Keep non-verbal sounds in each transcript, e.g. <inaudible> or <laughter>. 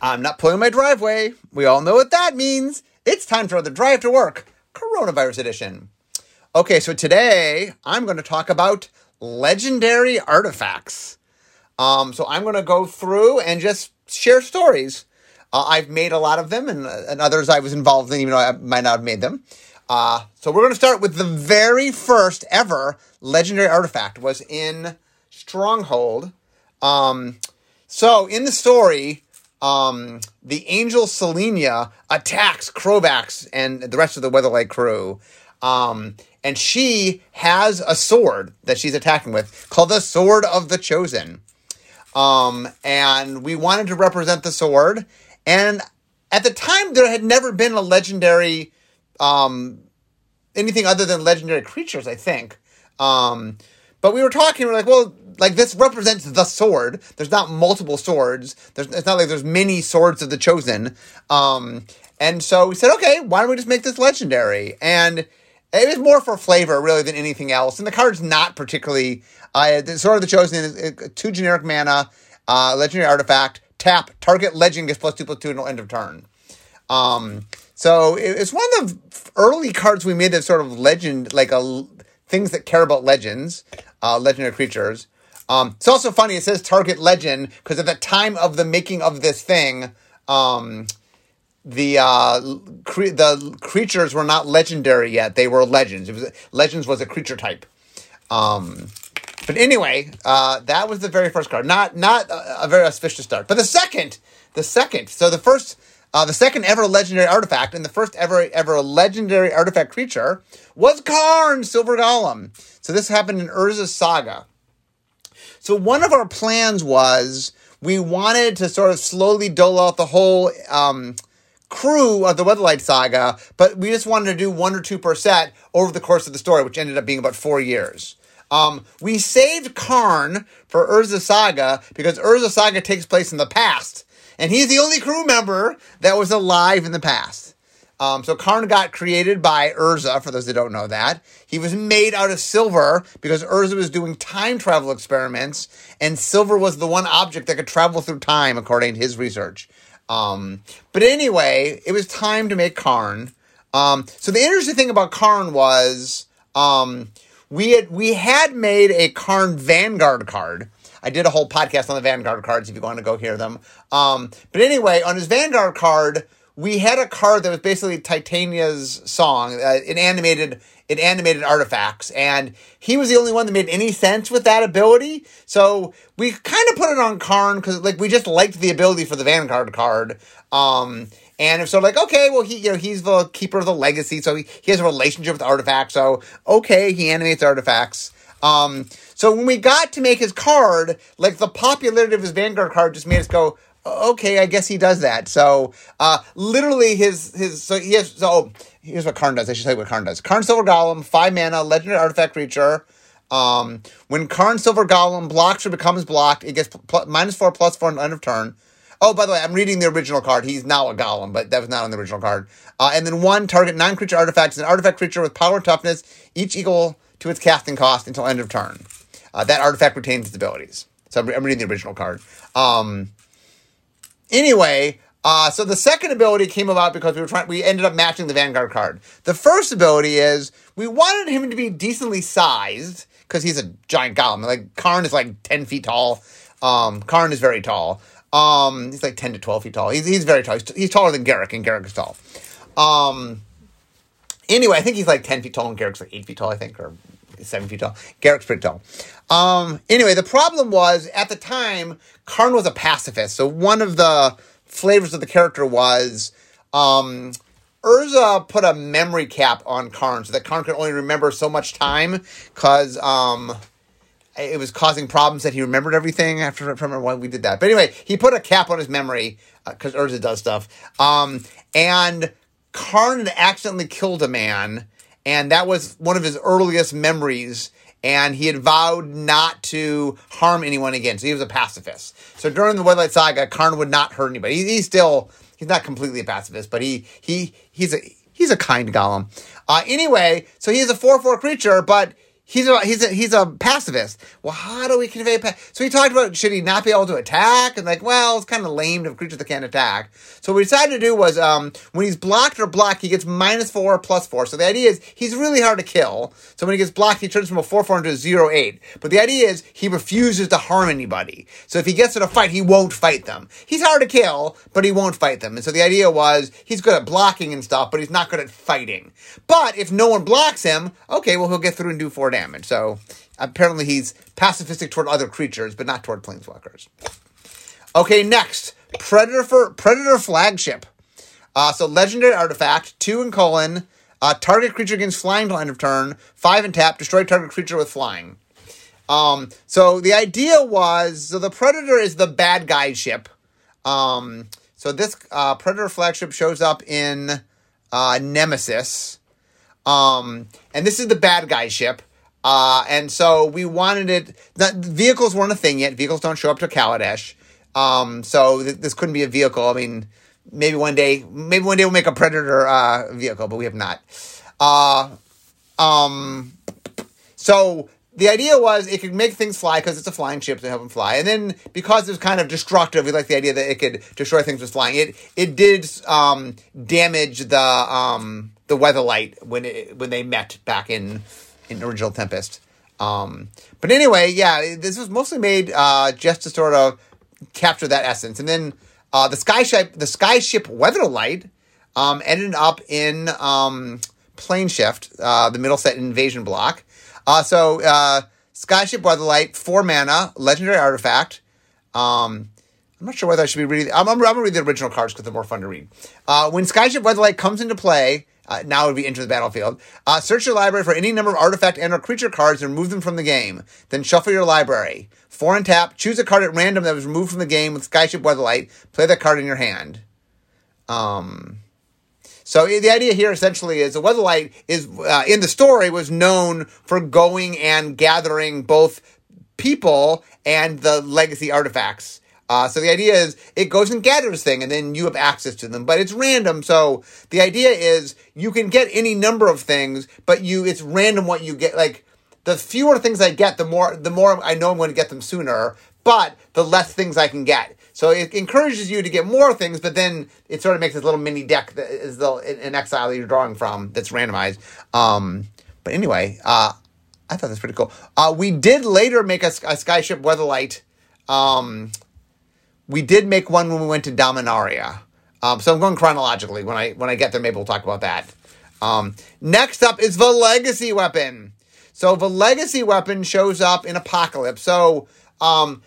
I'm not pulling my driveway. We all know what that means. It's time for the drive to work, coronavirus edition. Okay, so today I'm going to talk about legendary artifacts. Um, so I'm going to go through and just share stories. Uh, I've made a lot of them, and, and others I was involved in, even though I might not have made them. Uh, so we're going to start with the very first ever legendary artifact was in Stronghold. Um, so in the story, um, the angel Selenia attacks Crovax and the rest of the Weatherlight crew. Um, and she has a sword that she's attacking with called the Sword of the Chosen. Um, and we wanted to represent the sword. And at the time, there had never been a legendary, um, anything other than legendary creatures, I think. Um, but we were talking, we are like, well, like this represents the sword. There's not multiple swords. There's it's not like there's many swords of the chosen. Um, and so we said, okay, why don't we just make this legendary? And it was more for flavor really than anything else. And the card's not particularly uh, the sword of the chosen is uh, two generic mana, uh, legendary artifact. Tap target legend gets plus two plus two until end of turn. Um, so it's one of the early cards we made that sort of legend, like a things that care about legends, uh, legendary creatures. Um, it's also funny. It says target legend because at the time of the making of this thing, um, the uh, cre- the creatures were not legendary yet. They were legends. Was legends was a creature type. Um, but anyway, uh, that was the very first card. Not not a, a, very auspicious start. But the second, the second. So the first, uh, the second ever legendary artifact and the first ever ever legendary artifact creature was Karn Silver Golem. So this happened in Urza's Saga. So one of our plans was we wanted to sort of slowly dole out the whole um, crew of the Weatherlight saga, but we just wanted to do one or two per set over the course of the story, which ended up being about four years. Um, we saved Karn for Urza Saga because Urza Saga takes place in the past, and he's the only crew member that was alive in the past. Um, so Karn got created by Urza, for those that don't know that. He was made out of silver because Urza was doing time travel experiments, and silver was the one object that could travel through time, according to his research. Um, but anyway, it was time to make Karn. Um, so the interesting thing about Karn was um, we had we had made a Karn Vanguard card. I did a whole podcast on the Vanguard cards if you want to go hear them. Um, but anyway, on his Vanguard card, we had a card that was basically Titania's song, uh, an animated an animated artifacts, and he was the only one that made any sense with that ability. So we kind of put it on Karn because like we just liked the ability for the Vanguard card. Um, and if so like, okay, well he you know he's the keeper of the legacy, so he, he has a relationship with artifacts. So okay, he animates artifacts. Um, so when we got to make his card, like the popularity of his Vanguard card just made us go, okay, I guess he does that. So, uh, literally his, his, so he has, so here's what Karn does. I should tell you what Karn does. Karn Silver Golem, five mana, legendary artifact creature. Um, when Karn Silver Golem blocks or becomes blocked, it gets pl- minus four, plus four on end of turn. Oh, by the way, I'm reading the original card. He's now a golem, but that was not on the original card. Uh, and then one target non creature artifact is an artifact creature with power and toughness, each equal to its casting cost until end of turn. Uh, that artifact retains its abilities. So I'm, I'm reading the original card. Um, Anyway, uh, so the second ability came about because we were trying. We ended up matching the Vanguard card. The first ability is we wanted him to be decently sized because he's a giant golem. Like Karn is like ten feet tall. Um, Karn is very tall. Um, he's like ten to twelve feet tall. He's he's very tall. He's, he's taller than Garruk, and Garruk is tall. Um, anyway, I think he's like ten feet tall, and Garruk's like eight feet tall. I think, or seven feet tall. Garruk's pretty tall. Um, anyway, the problem was at the time, Karn was a pacifist. So one of the flavors of the character was um, Urza put a memory cap on Karn so that Karn could only remember so much time because um, it was causing problems that he remembered everything. after remember when we did that. But anyway, he put a cap on his memory because uh, Urza does stuff. Um, and Karn accidentally killed a man, and that was one of his earliest memories and he had vowed not to harm anyone again. So he was a pacifist. So during the Weatherlight Saga, Karn would not hurt anybody. He, he's still he's not completely a pacifist, but he he he's a he's a kind golem. Uh, anyway, so he's a four four creature, but He's a he's a he's a pacifist. Well, how do we convey a pa- So he talked about should he not be able to attack and like, well, it's kind of lame to have creatures that can't attack. So what we decided to do was um, when he's blocked or blocked, he gets minus four or plus four. So the idea is he's really hard to kill. So when he gets blocked, he turns from a four four into a zero eight. But the idea is he refuses to harm anybody. So if he gets in a fight, he won't fight them. He's hard to kill, but he won't fight them. And so the idea was he's good at blocking and stuff, but he's not good at fighting. But if no one blocks him, okay, well he'll get through and do four damage damage. So apparently he's pacifistic toward other creatures, but not toward planeswalkers. Okay, next Predator for Predator flagship. Uh, so legendary artifact, two and colon. Uh, target creature gains flying till end of turn. Five and tap. Destroy target creature with flying. Um, so the idea was so the Predator is the bad guy ship. Um, so this uh, Predator flagship shows up in uh, Nemesis. Um, and this is the bad guy ship. Uh, and so we wanted it. Vehicles weren't a thing yet. Vehicles don't show up to Kaladesh. Um, so th- this couldn't be a vehicle. I mean, maybe one day, maybe one day we'll make a Predator uh, vehicle, but we have not. Uh, um, so the idea was it could make things fly because it's a flying ship to help them fly, and then because it was kind of destructive, we like the idea that it could destroy things with flying. It it did um, damage the um, the Weatherlight when it when they met back in in original Tempest. Um, but anyway, yeah, this was mostly made uh, just to sort of capture that essence. And then uh, the skyship, the skyship Weatherlight, um, ended up in um, Planeshift, uh, the middle set invasion block. Uh, so uh, skyship Weatherlight, four mana, legendary artifact. Um, I'm not sure whether I should be reading. I'm, I'm, I'm gonna read the original cards because they're more fun to read. Uh, when Skyship Weatherlight comes into play, uh, now would be enter the battlefield. Uh, search your library for any number of artifact and or creature cards and remove them from the game. Then shuffle your library. Four and tap. Choose a card at random that was removed from the game with Skyship Weatherlight. Play that card in your hand. Um. So the idea here essentially is the Weatherlight is uh, in the story was known for going and gathering both people and the legacy artifacts. Uh, so the idea is it goes and gathers thing and then you have access to them, but it's random. So the idea is you can get any number of things, but you, it's random what you get. Like the fewer things I get, the more, the more I know I'm going to get them sooner, but the less things I can get. So it encourages you to get more things, but then it sort of makes this little mini deck that is the, an exile you're drawing from that's randomized. Um, but anyway, uh, I thought that's pretty cool. Uh, we did later make a, a Skyship Weatherlight. Um, we did make one when we went to Dominaria. Um, so I'm going chronologically. When I when I get there, maybe we'll talk about that. Um, next up is the legacy weapon. So the legacy weapon shows up in Apocalypse. So um,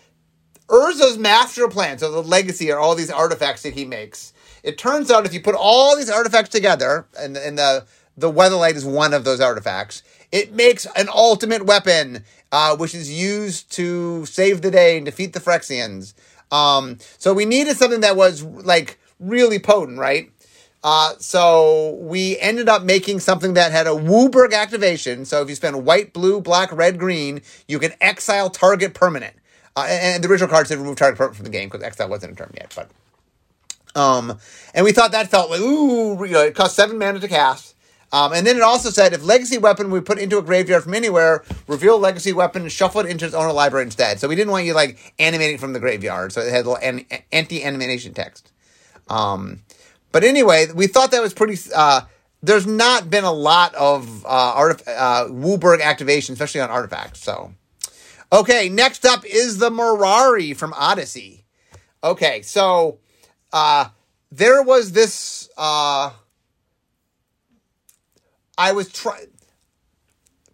Urza's master plan. So the legacy are all these artifacts that he makes. It turns out if you put all these artifacts together, and, and the the Weatherlight is one of those artifacts, it makes an ultimate weapon, uh, which is used to save the day and defeat the Phyrexians. Um, so we needed something that was like really potent, right? Uh, so we ended up making something that had a WUBRG activation. So if you spend white, blue, black, red, green, you can exile target permanent. Uh, and, and, the original card said remove target permanent from the game because exile wasn't a term yet. But um, and we thought that felt like ooh, you know, it cost seven mana to cast. Um, and then it also said if legacy weapon we put into a graveyard from anywhere, reveal legacy weapon, shuffle it into its owner library instead. So we didn't want you like animating from the graveyard. So it had a little anti animation text. Um, but anyway, we thought that was pretty. Uh, there's not been a lot of uh, artif- uh, activation, especially on artifacts. So, okay, next up is the Mirari from Odyssey. Okay, so uh, there was this. Uh, I was trying.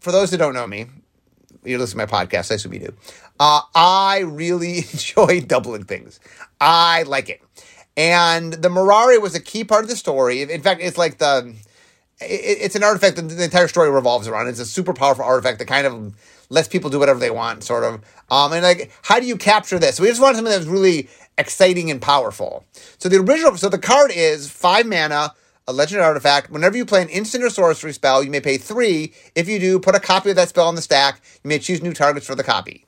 For those who don't know me, you listen to my podcast. I assume you do. Uh, I really <laughs> enjoy doubling things. I like it, and the Mirari was a key part of the story. In fact, it's like the it, it's an artifact that the entire story revolves around. It's a super powerful artifact that kind of lets people do whatever they want, sort of. Um, and like, how do you capture this? So we just wanted something that was really exciting and powerful. So the original, so the card is five mana a legendary artifact. Whenever you play an instant or sorcery spell, you may pay three. If you do, put a copy of that spell on the stack. You may choose new targets for the copy.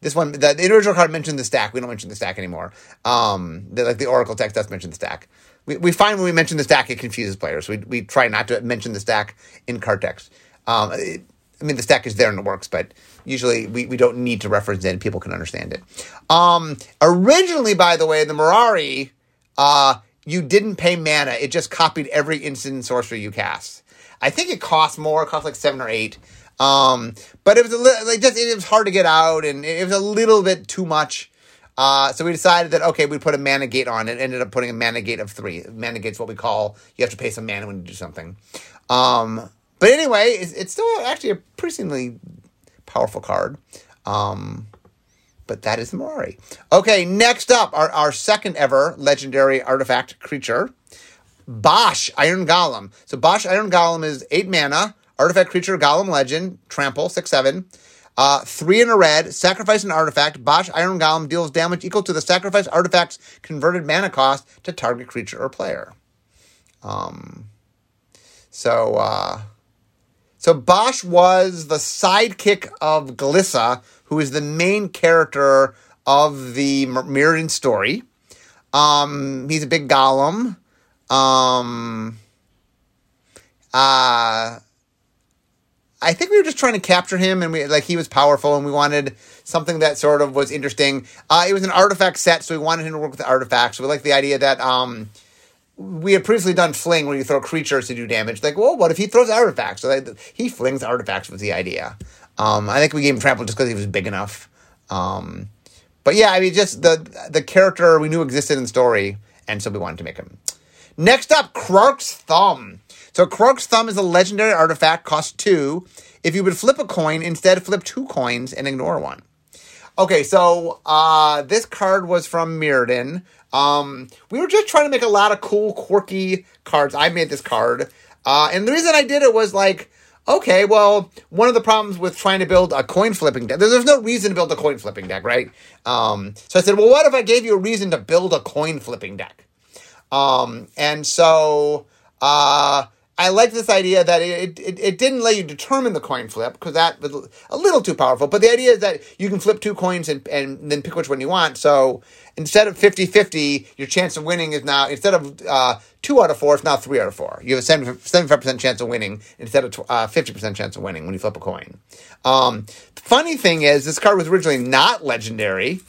This one, the, the original card mentioned the stack. We don't mention the stack anymore. Um, the, like the Oracle text does mention the stack. We, we find when we mention the stack, it confuses players. We, we try not to mention the stack in card text. Um, it, I mean, the stack is there and it works, but usually we, we don't need to reference it and people can understand it. Um, originally, by the way, the Mirari, uh, you didn't pay mana. It just copied every instant sorcery you cast. I think it cost more. It cost like seven or eight. Um, but it was a like just, it was hard to get out and it was a little bit too much. Uh, so we decided that okay, we'd put a mana gate on it. Ended up putting a mana gate of three. Mana gate's what we call you have to pay some mana when you do something. Um, but anyway, it's, it's, still actually a pretty seemingly powerful card. Um, but that is the Mirari. Okay, next up, our, our second ever legendary artifact creature, Bosh Iron Golem. So Bosh Iron Golem is eight mana, artifact creature, Golem legend, trample, six seven. Uh, three in a red, sacrifice an artifact. Bosh Iron Golem deals damage equal to the sacrifice artifact's converted mana cost to target creature or player. Um, so, uh, so Bosh was the sidekick of Glissa, who is the main character of the Mirrodin story. Um, he's a big golem. Um, uh, I think we were just trying to capture him, and we like he was powerful, and we wanted something that sort of was interesting. Uh, it was an artifact set, so we wanted him to work with artifacts. So we like the idea that um, we had previously done fling, where you throw creatures to do damage. Like, well, what if he throws artifacts? So like, he flings artifacts was the idea. Um, I think we gave him trample just because he was big enough. Um, but yeah, I mean, just the the character we knew existed in the story, and so we wanted to make him. Next up, Krark's Thumb. So Krark's Thumb is a legendary artifact, cost two. If you would flip a coin, instead flip two coins and ignore one. Okay, so uh, this card was from Mirrodin. Um, we were just trying to make a lot of cool, quirky cards. I made this card. Uh, and the reason I did it was like, okay, well, one of the problems with trying to build a coin flipping deck, there's no reason to build a coin flipping deck, right? Um, so I said, well, what if I gave you a reason to build a coin flipping deck? Um, and so, uh, I like this idea that it, it, it didn't let you determine the coin flip because that was a little too powerful. But the idea is that you can flip two coins and, and then pick which one you want. So instead of 50 50, your chance of winning is now, instead of uh, two out of four, it's now three out of four. You have a 75% chance of winning instead of uh, 50% chance of winning when you flip a coin. Um, funny thing is, this card was originally not legendary.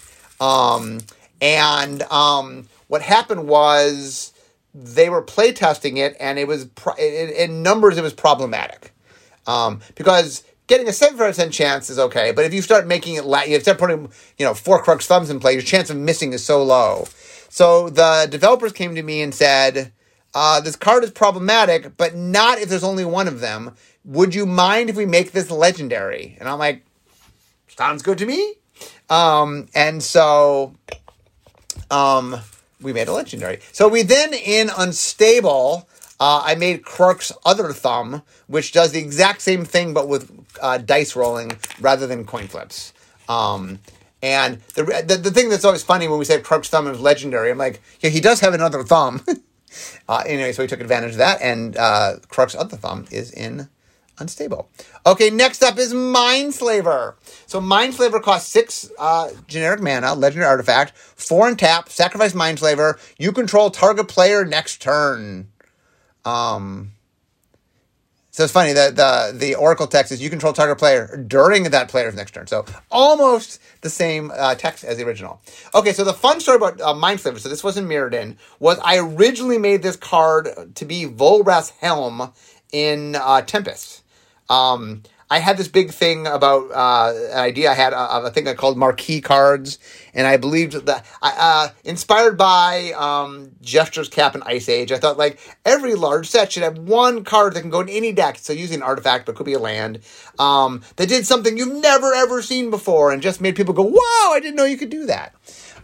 Um, and um, what happened was they were playtesting it, and it was in numbers it was problematic um, because getting a seven percent chance is okay, but if you start making it, la- you start putting you know four Krark's Thumbs in play, your chance of missing is so low. So the developers came to me and said, uh, "This card is problematic, but not if there's only one of them. Would you mind if we make this legendary?" And I'm like, "Sounds good to me." Um, and so, um, we made a legendary. So we then in unstable. Uh, I made Krark's other thumb, which does the exact same thing but with uh, dice rolling rather than coin flips. Um, and the, the, the thing that's always funny when we say Krark's thumb is legendary, I'm like, yeah, he does have another thumb. <laughs> uh, anyway, so we took advantage of that, and uh, Krark's other thumb is in unstable. Okay, next up is Mindslaver. So Mindslaver costs six uh, generic mana, legendary artifact, four and tap, sacrifice Mindslaver. You control target player next turn. Um, so it's funny that the the Oracle text is you control target player during that player's next turn. So almost the same uh, text as the original. Okay, so the fun story about uh, Mindslaver, so this wasn't Mirrodin, was I originally made this card to be Volrath's Helm in uh, Tempest. Um, I had this big thing about uh, an idea I had of a thing I called marquee cards, and I believed that uh, inspired by um, Jester's Cap and Ice Age, I thought like every large set should have one card that can go in any deck. So using an artifact, but could be a land um, that did something you've never ever seen before, and just made people go, "Wow! I didn't know you could do that."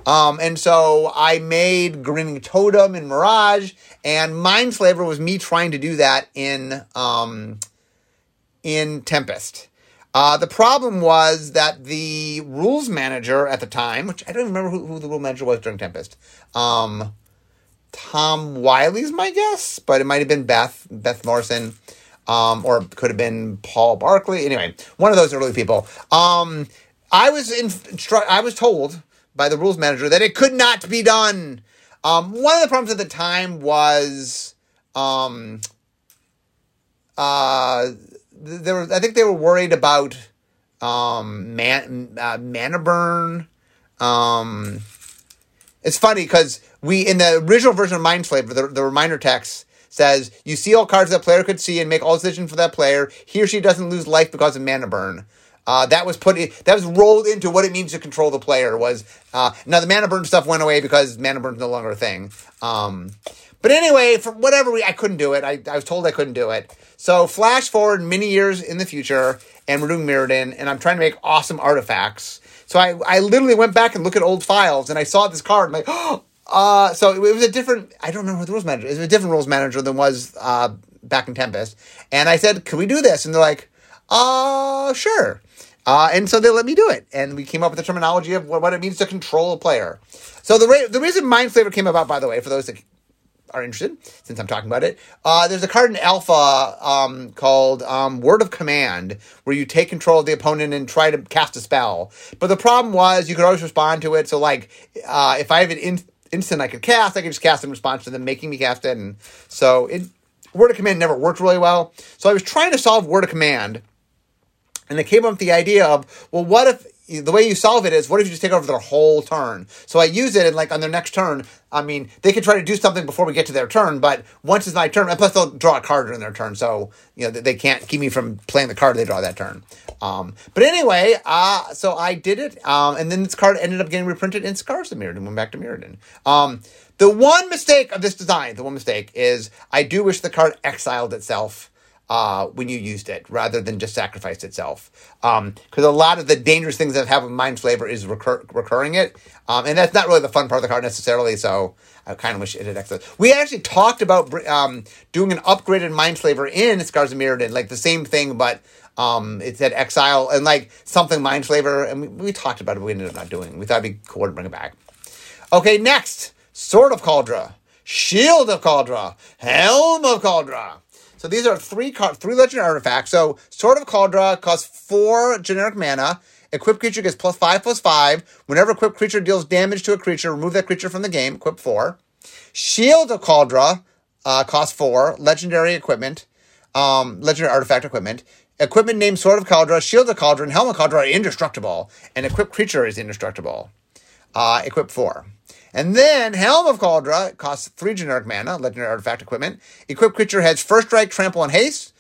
Um, and so I made Grinning Totem in Mirage, and Mindslaver was me trying to do that in. Um, in Tempest. Uh, the problem was that the rules manager at the time, which I don't even remember who, who the rule manager was during Tempest, um, Tom Wylie's my guess, but it might have been Beth, Beth Moursund, um, or could have been Paul Barclay. Anyway, one of those early people. Um, I was in, I was told by the rules manager that it could not be done. Um, one of the problems at the time was, um, uh, they were I think they were worried about um man uh, mana burn. Um, it's funny because we in the original version of Mindslaver, the, the reminder text says you see all cards that player could see and make all decisions for that player. He or she doesn't lose life because of mana burn. Uh, that was put that was rolled into what it means to control the player. Was uh, now the mana burn stuff went away because mana burn is no longer a thing. Um, but anyway, for whatever reason, I couldn't do it. I, I was told I couldn't do it. So flash forward many years in the future, and we're doing Mirrodin, and I'm trying to make awesome artifacts. So I, I literally went back and looked at old files, and I saw this card. I'm like, oh, <gasps> uh, so it, was a different. I don't remember what the rules manager. It was a different rules manager than was uh, back in Tempest. And I said, "Can we do this?" And they're like, "Uh, sure." Uh, and so they let me do it, and we came up with the terminology of what, what it means to control a player. So the the reason Mindslaver came about, by the way, for those that are interested, since I'm talking about it, uh, there's a card in Alpha um, called um, Word of Command, where you take control of the opponent and try to cast a spell. But the problem was you could always respond to it. So, like, uh, if I have an in- instant I could cast, I could just cast in response to them making me cast it. And so, it, Word of Command never worked really well. So I was trying to solve Word of Command, and I came up with the idea of, well, what if the way you solve it is what if you just take over their whole turn? So I use it and like on their next turn, I mean, they can try to do something before we get to their turn, but once it's my turn, and plus they'll draw a card during their turn, so you know they can't keep me from playing the card they draw that turn. Um, but anyway, uh, so I did it, um, and then this card ended up getting reprinted in Scars of Mirrodin, went back to Mirrodin. Um, the one mistake of this design, the one mistake is I do wish the card exiled itself uh, when you used it rather than just sacrifice itself. Because um, a lot of the dangerous things that have a Mindslaver is recur- recurring it. Um, and that's not really the fun part of the card necessarily. So I kind of wish it had exited. We actually talked about um, doing an upgraded Mindslaver in Scars of Mirrodin, like the same thing, but um, it said exile and like something Mindslaver. And we, we talked about it, we ended up not doing. We thought it'd be cool to bring it back. Okay, next Sword of Kaldra, Shield of Kaldra, Helm of Kaldra. So these are three three legendary artifacts. So Sword of Kaldra costs four generic mana. Equipped creature gets plus five plus five. Whenever equipped creature deals damage to a creature, remove that creature from the game. Equip four. Shield of Kaldra uh, costs four. Legendary equipment, um, legendary artifact equipment. Equipment named Sword of Kaldra, Shield of Kaldra, and Helm of Kaldra are indestructible, and equipped creature is indestructible. Uh, equip four. And then Helm of Kaldra costs three generic mana, legendary artifact equipment. Equipped creature has first strike, trample, and haste.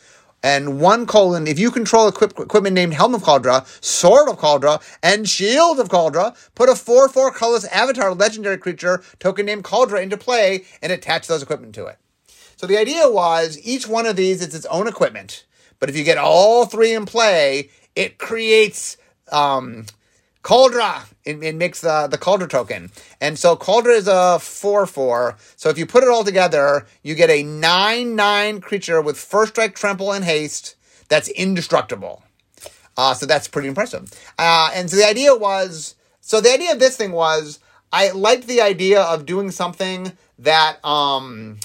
And one colon, if you control equip, equipment named Helm of Kaldra, Sword of Kaldra, and Shield of Kaldra, put a 4 4 colorless avatar legendary creature token named Kaldra into play and attach those equipment to it. So the idea was each one of these is its own equipment. But if you get all three in play, it creates um, Kaldra. It, makes the, the Kaldra token. And so Kaldra is a 4 4. So if you put it all together, you get a 9 9 creature with first strike, trample, and haste that's indestructible. Uh, so that's pretty impressive. Uh, and so the idea was so the idea of this thing was I liked the idea of doing something that um,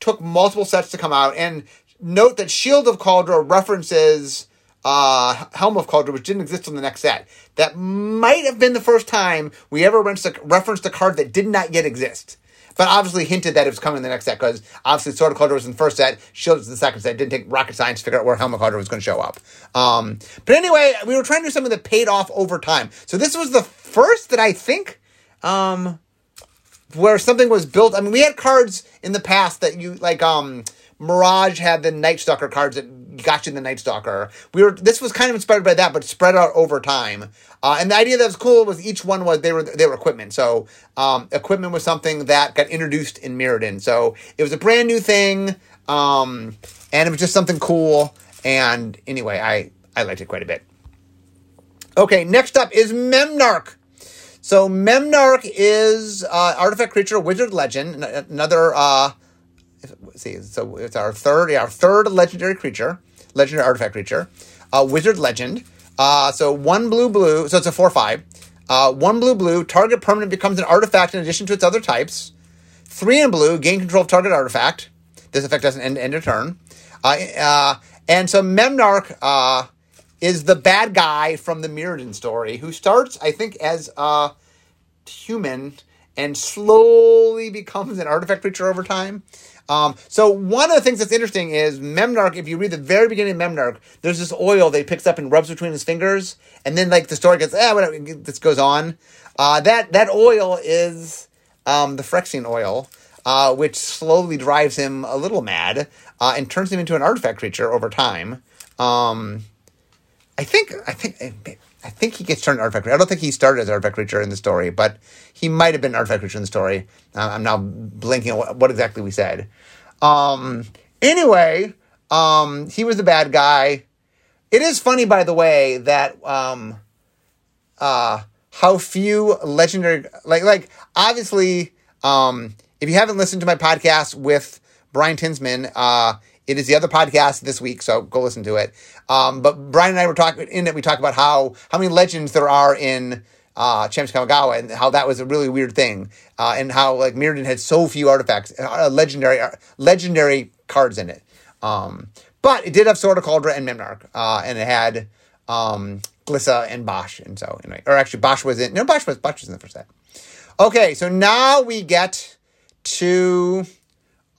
took multiple sets to come out. And note that Shield of Kaldra references uh, Helm of Kaldra, which didn't exist on the next set. That might have been the first time we ever referenced a card that did not yet exist. But obviously hinted that it was coming in the next set because obviously Sword of Kaldra was in the first set, Shield was in the second set. Didn't take rocket science to figure out where Helm of Kaldra was going to show up. Um, but anyway, we were trying to do something that paid off over time. So this was the first that I think um, where something was built. I mean, we had cards in the past that you like. Um, Mirage had the Night Stalker cards that got you in the Night Stalker. We were this was kind of inspired by that, but spread out over time. Uh, and the idea that was cool was each one was they were they were equipment. So um, equipment was something that got introduced in Mirrodin. So it was a brand new thing, um, and it was just something cool. And anyway, I I liked it quite a bit. Okay, next up is Memnarch. So Memnarch is uh, artifact creature, wizard legend, another uh, see, so it's our third, our third legendary creature, legendary artifact creature, uh, wizard legend. Uh, so one blue blue, so it's a four five. Uh, one blue blue, target permanent becomes an artifact in addition to its other types. Three in blue, gain control of target artifact. This effect doesn't end, end a turn. Uh, uh, and so Memnarch uh, is the bad guy from the Mirrodin story who starts, I think, as a human and slowly becomes an artifact creature over time. Um, so one of the things that's interesting is Memnarch. If you read the very beginning of Memnarch, there's this oil that he picks up and rubs between his fingers, and then like the story gets ah whatever this goes on. Uh, that that oil is um, the Phyrexian oil, uh, which slowly drives him a little mad uh, and turns him into an artifact creature over time. Um, I think I think I think he gets turned artifact creature. I don't think he started as artifact creature in the story, but he might have been artifact creature in the story. Uh, I'm now blinking what, what, exactly we said. Um, anyway, um, he was the bad guy. It is funny, by the way, that um, uh, how few legendary like like obviously um, if you haven't listened to my podcast with Brian Tinsman, uh, it is the other podcast this week, so go listen to it. Um, but Brian and I were talking in it. We talked about how how many legends there are in uh, Champs Kamigawa and how that was a really weird thing, uh, and how like Mirrodin had so few artifacts, uh, legendary uh, legendary cards in it. Um, but it did have Sword of Kaldra and Memnarch, uh, and it had um, Glissa and Bosh, and so anyway, or actually Bosh was in no Bosh was Bosh was in the first set. Okay, so now we get to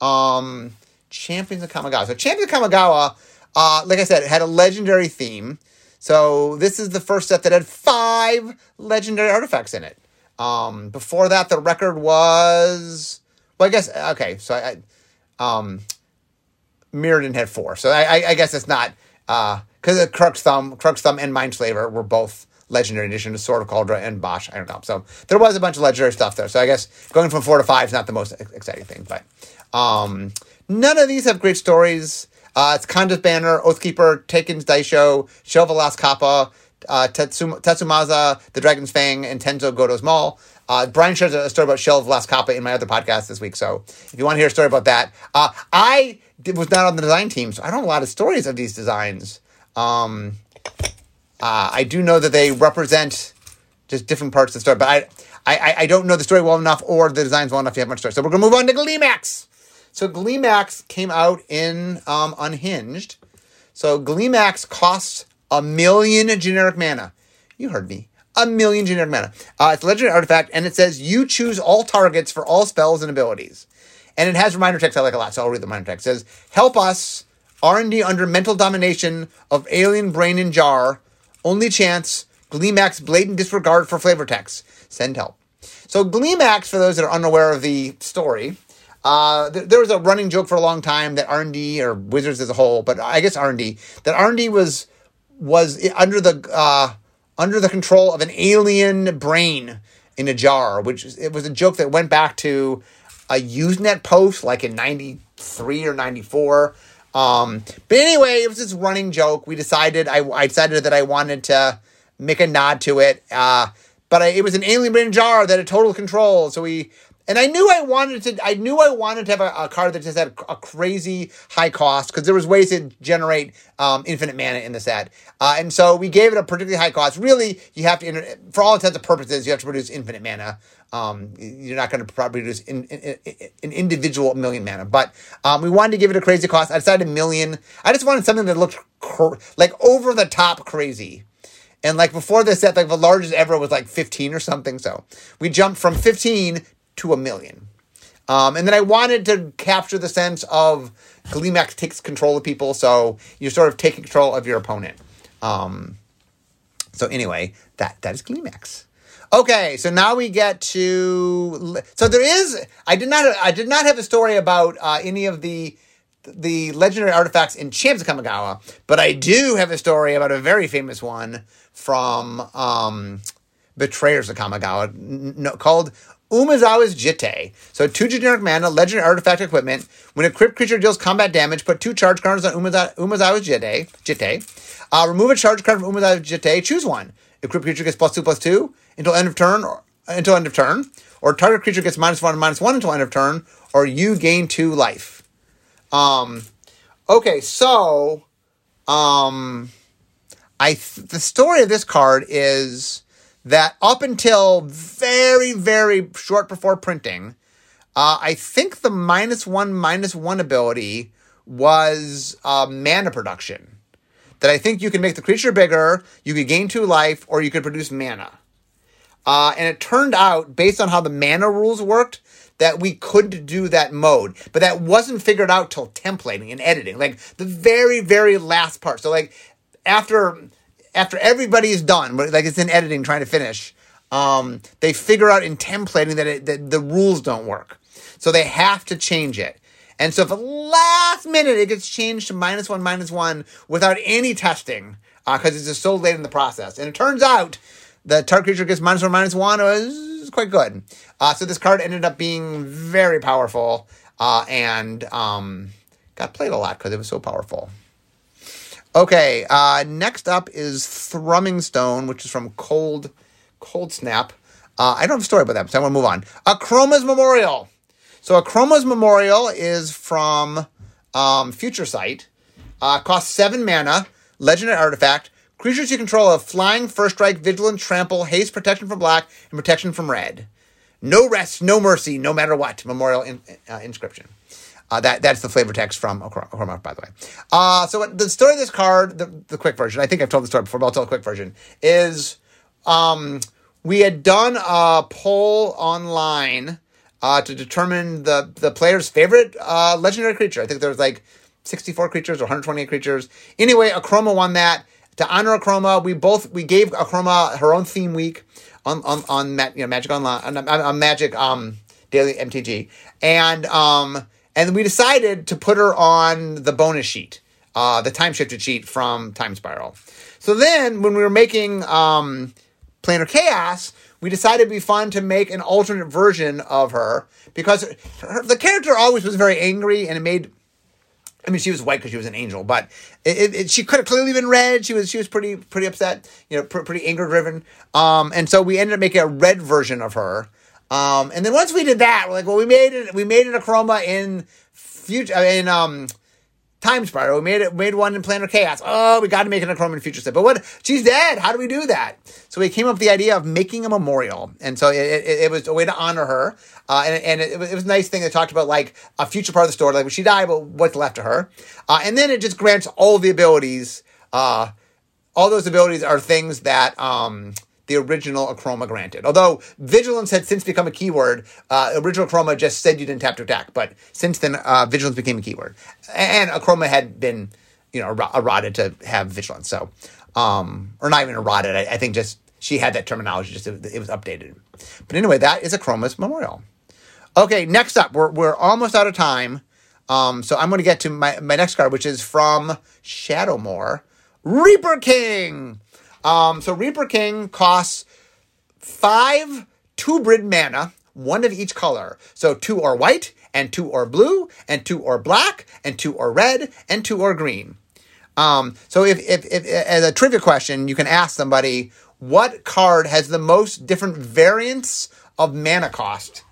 um, Champions of Kamigawa. So Champions of Kamigawa, uh, like I said, had a legendary theme. So this is the first set that had five legendary artifacts in it. Um, before that, the record was well, I guess okay. So I, um, Mirrodin had four. So I, I, I guess it's not because uh, Krark's Thumb, Krark's Thumb, and Mindslaver were both legendary edition to Sword of Kaldra and Bosh. I don't know. So there was a bunch of legendary stuff there. So I guess going from four to five is not the most exciting thing, but um, None of these have great stories. Uh, it's Konda's Banner, Oathkeeper, Takeno's Daisho, Shell of Last Kappa, uh, Tetsum- Tatsumasa, The Dragon's Fang, and Tenza Godo's Maul. Uh, Brian shares a story about Shell of Last Kappa in my other podcast this week. So if you want to hear a story about that, uh, I did, was not on the design team, so I don't know a lot of stories of these designs. Um, uh, I do know that they represent just different parts of the story, but I, I, I don't know the story well enough or the designs well enough to have much story. So we're going to move on to Gleemax. So Gleemax came out in um, Unhinged. So Gleemax costs a million generic mana. You heard me. A million generic mana. Uh, it's a legendary artifact, and it says you choose all targets for all spells and abilities. And it has reminder text I like a lot, so I'll read the reminder text. It says, help us, R&D under mental domination of alien brain in jar. Only chance, Gleemax blatant disregard for flavor text. Send help. So Gleemax, for those that are unaware of the story, uh, th- there was a running joke for a long time that R and D or Wizards as a whole, but I guess R and D that R and D was was under the uh, under the control of an alien brain in a jar, which it was a joke that went back to a Usenet post like in '93 or '94. Um, but anyway, it was this running joke. We decided I, I decided that I wanted to make a nod to it. Uh, but I, it was an alien brain jar that had total control. So we and I knew I wanted to. I knew I wanted to have a, a card that just had a, a crazy high cost because there was ways to generate um, infinite mana in the set, uh, and so we gave it a particularly high cost. Really, you have to, for all intents and purposes, you have to produce infinite mana. Um, you're not going to probably produce in, in, in, an individual million mana, but um, we wanted to give it a crazy cost. I decided a million. I just wanted something that looked cr- like over the top crazy. And like before this set, like the largest ever was like 15 or something. So we jumped from 15 to a million. Um, and then I wanted to capture the sense of Gleemax takes control of people, so you're sort of taking control of your opponent. Um, so anyway, that that is Gleemax. Okay, so now we get to so there is I did not I did not have a story about uh, any of the the legendary artifacts in Champs of Kamigawa, but I do have a story about a very famous one from um, Betrayers of Kamigawa called Umezawa's Jitte. So two generic mana, legendary artifact equipment. When equipped creature deals combat damage, put two charge cards on Umezawa, Umezawa's Jitte. Jitte. Uh, remove a charge card from Umezawa's Jitte. Choose one. If crypt creature gets plus two plus two until end of turn, or, until end of turn, or target creature gets minus one minus one until end of turn, or you gain two life. Um, okay, so um, I th- the story of this card is that up until very, very short before printing, uh, I think the minus one, minus one ability was uh, mana production. That I think you can make the creature bigger, you could gain two life, or you could produce mana. Uh, and it turned out, based on how the mana rules worked, that we could do that mode, but that wasn't figured out till templating and editing, like the very, very last part. So like after after everybody is done, like it's in editing trying to finish, um, they figure out in templating that, it, that the rules don't work. So they have to change it. And so if at last minute it gets changed to minus one, minus one without any testing, because uh, it's just so late in the process. And it turns out the target creature gets minus one, minus one was quite good. Uh, so this card ended up being very powerful uh, and um, got played a lot because it was so powerful. Okay, uh, next up is Thrumming Stone, which is from Cold Cold Snap. Uh, I don't have a story about that, so I'm going to move on. Akroma's Memorial. So Akroma's Memorial is from um, Future Sight. Uh, costs seven mana, legendary artifact. Creatures you control have flying, first strike, vigilant, trample, haste, protection from black, and protection from red. No rest, no mercy, no matter what. Memorial in, uh, inscription. Uh, that that's the flavor text from Akroma, by the way. Uh, so the story of this card, the, the quick version, I think I've told the story before, but I'll tell the quick version, is um, we had done a poll online uh, to determine the, the player's favorite uh, legendary creature. I think there was like 64 creatures or 128 creatures. Anyway, Akroma won that. To honor Akroma, we both we gave Akroma her own theme week on on on you know, Magic Online on, on Magic um, Daily MTG, and um, and we decided to put her on the bonus sheet, uh, the time shifted sheet from Time Spiral. So then, when we were making um, Planar Chaos, we decided it'd be fun to make an alternate version of her because her, the character always was very angry, and it made. I mean, she was white because she was an angel, but it, it, she could have clearly been red. She was she was pretty pretty upset, you know, pr- pretty anger driven. Um, and so we ended up making a red version of her. Um, and then once we did that, we're like, well, we made it. We made it Akroma in future in um time spiral. We made it made one in Planar Chaos. Oh, we got to make an Akroma in future set. But what? She's dead. How do we do that? So we came up with the idea of making a memorial, and so it, it, it was a way to honor her. Uh, and and it, it, was a nice thing that talked about like a future part of the story, like when she died, but what's left of her. Uh, and then it just grants all the abilities. Uh, all those abilities are things that um, the original Akroma granted. Although Vigilance had since become a keyword, uh, original Akroma just said you didn't have to attack, but since then uh, Vigilance became a keyword, and Akroma had been, you know, eroded to have Vigilance. So, um, or not even eroded. I, I think just she had that terminology. Just it, it was updated. But anyway, that is Akroma's memorial. Okay, next up, we're we're almost out of time. Um, so I'm going to get to my, my next card, which is from Shadowmoor, Reaper King. Um, so Reaper King costs five two brid mana, one of each color. So two are white, and two are blue, and two are black, and two are red, and two are green. Um, so if, if, if as a trivia question, you can ask somebody what card has the most different variants of mana cost.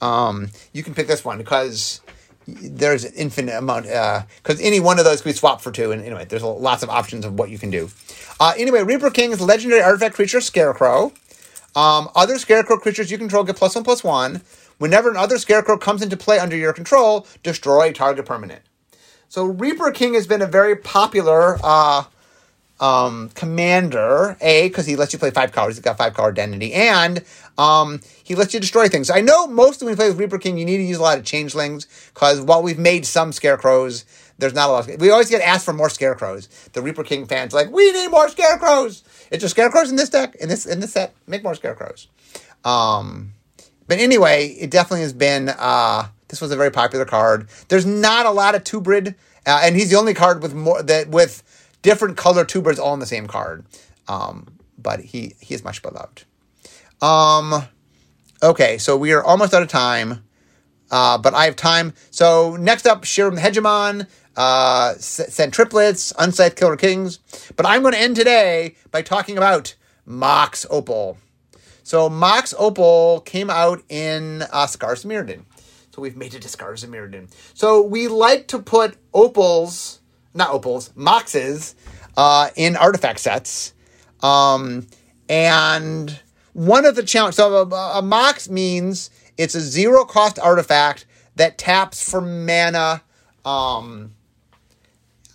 Um, you can pick this one because there's an infinite amount because uh, any one of those can be swapped for two and anyway there's lots of options of what you can do. Uh, anyway reaper king is legendary artifact creature scarecrow. Um, other scarecrow creatures you control get plus one plus one. Whenever another scarecrow comes into play under your control destroy target permanent. So reaper king has been a very popular uh, um, commander, A, because he lets you play five colors, he's got five color identity, and um, he lets you destroy things. I know most when you play with Reaper King, you need to use a lot of changelings, because while we've made some scarecrows, there's not a lot. Of, we always get asked for more scarecrows. The Reaper King fans like, we need more scarecrows. It's just scarecrows in this deck, in this in this set. Make more scarecrows. Um, but anyway, it definitely has been. Uh, this was a very popular card. There's not a lot of two brid, uh, and he's the only card with more that with different color tubers all in the same card. Um, but he he is much beloved. Um, okay, so we are almost out of time. Uh, but I have time. So next up, Sharuum the Hegemon, uh, Sen Triplets, Unscythed Killer Kings. But I'm going to end today by talking about Mox Opal. So Mox Opal came out in uh, Scars Mirrodin. So we've made it to Scars Mirrodin. So we like to put opals not opals, moxes uh, in artifact sets. Um, and one of the challenges, so a, a mox means it's a zero cost artifact that taps for mana, um,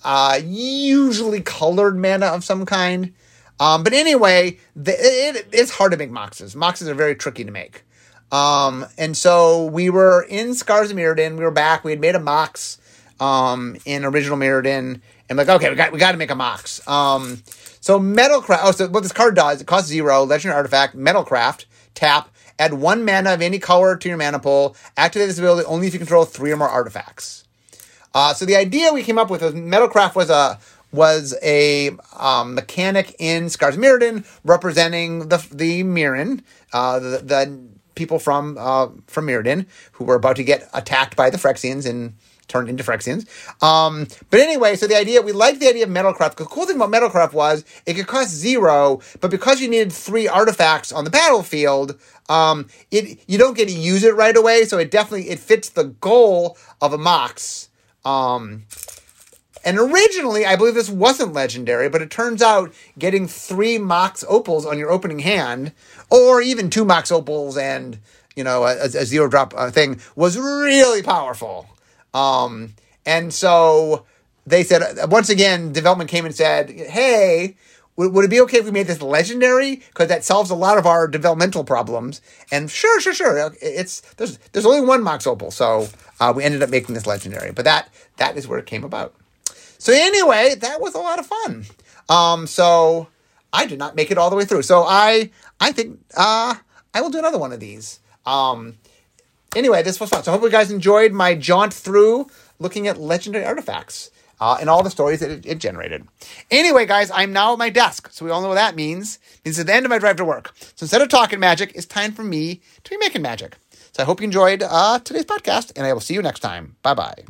uh, usually colored mana of some kind. Um, but anyway, the, it, it's hard to make moxes. Moxes are very tricky to make. Um, and so we were in Scars of Mirrodin. We were back. We had made a mox um, in original Mirrodin. And like, okay, we got we got to make a mox. Um, so Metalcraft. Oh, so what this card does? It costs zero. Legendary artifact. Metalcraft. Tap. Add one mana of any color to your mana pool. Activate this ability only if you control three or more artifacts. Uh, so the idea we came up with was Metalcraft was a was a um, mechanic in Scars Mirrodin representing the the Mirran, uh, the, the people from uh, from Mirrodin who were about to get attacked by the Phyrexians and turned into Phyrexians. Um, but anyway, so the idea we liked the idea of Metalcraft. The cool thing about Metalcraft was it could cost zero, but because you needed three artifacts on the battlefield, um, it you don't get to use it right away. So it definitely it fits the goal of a Mox. Um, and originally, I believe this wasn't legendary, but it turns out getting three Mox Opals on your opening hand, or even two Mox Opals and you know a, a zero drop uh, thing, was really powerful. Um, and so they said once again, development came and said, "Hey, would, would it be okay if we made this legendary? Because that solves a lot of our developmental problems." And sure, sure, sure. It's there's there's only one Mox Opal, so uh, we ended up making this legendary. But that that is where it came about. So anyway, that was a lot of fun. Um, so I did not make it all the way through. So I I think uh, I will do another one of these. Um, anyway, this was fun. So I hope you guys enjoyed my jaunt through looking at legendary artifacts. Uh, and all the stories that it, it, generated. Anyway, guys, I'm now at my desk, so we all know what that means. It means the end of my drive to work. So instead of talking magic, it's time for me to be making magic. So I hope you enjoyed uh, today's podcast, and I will see you next time. Bye bye.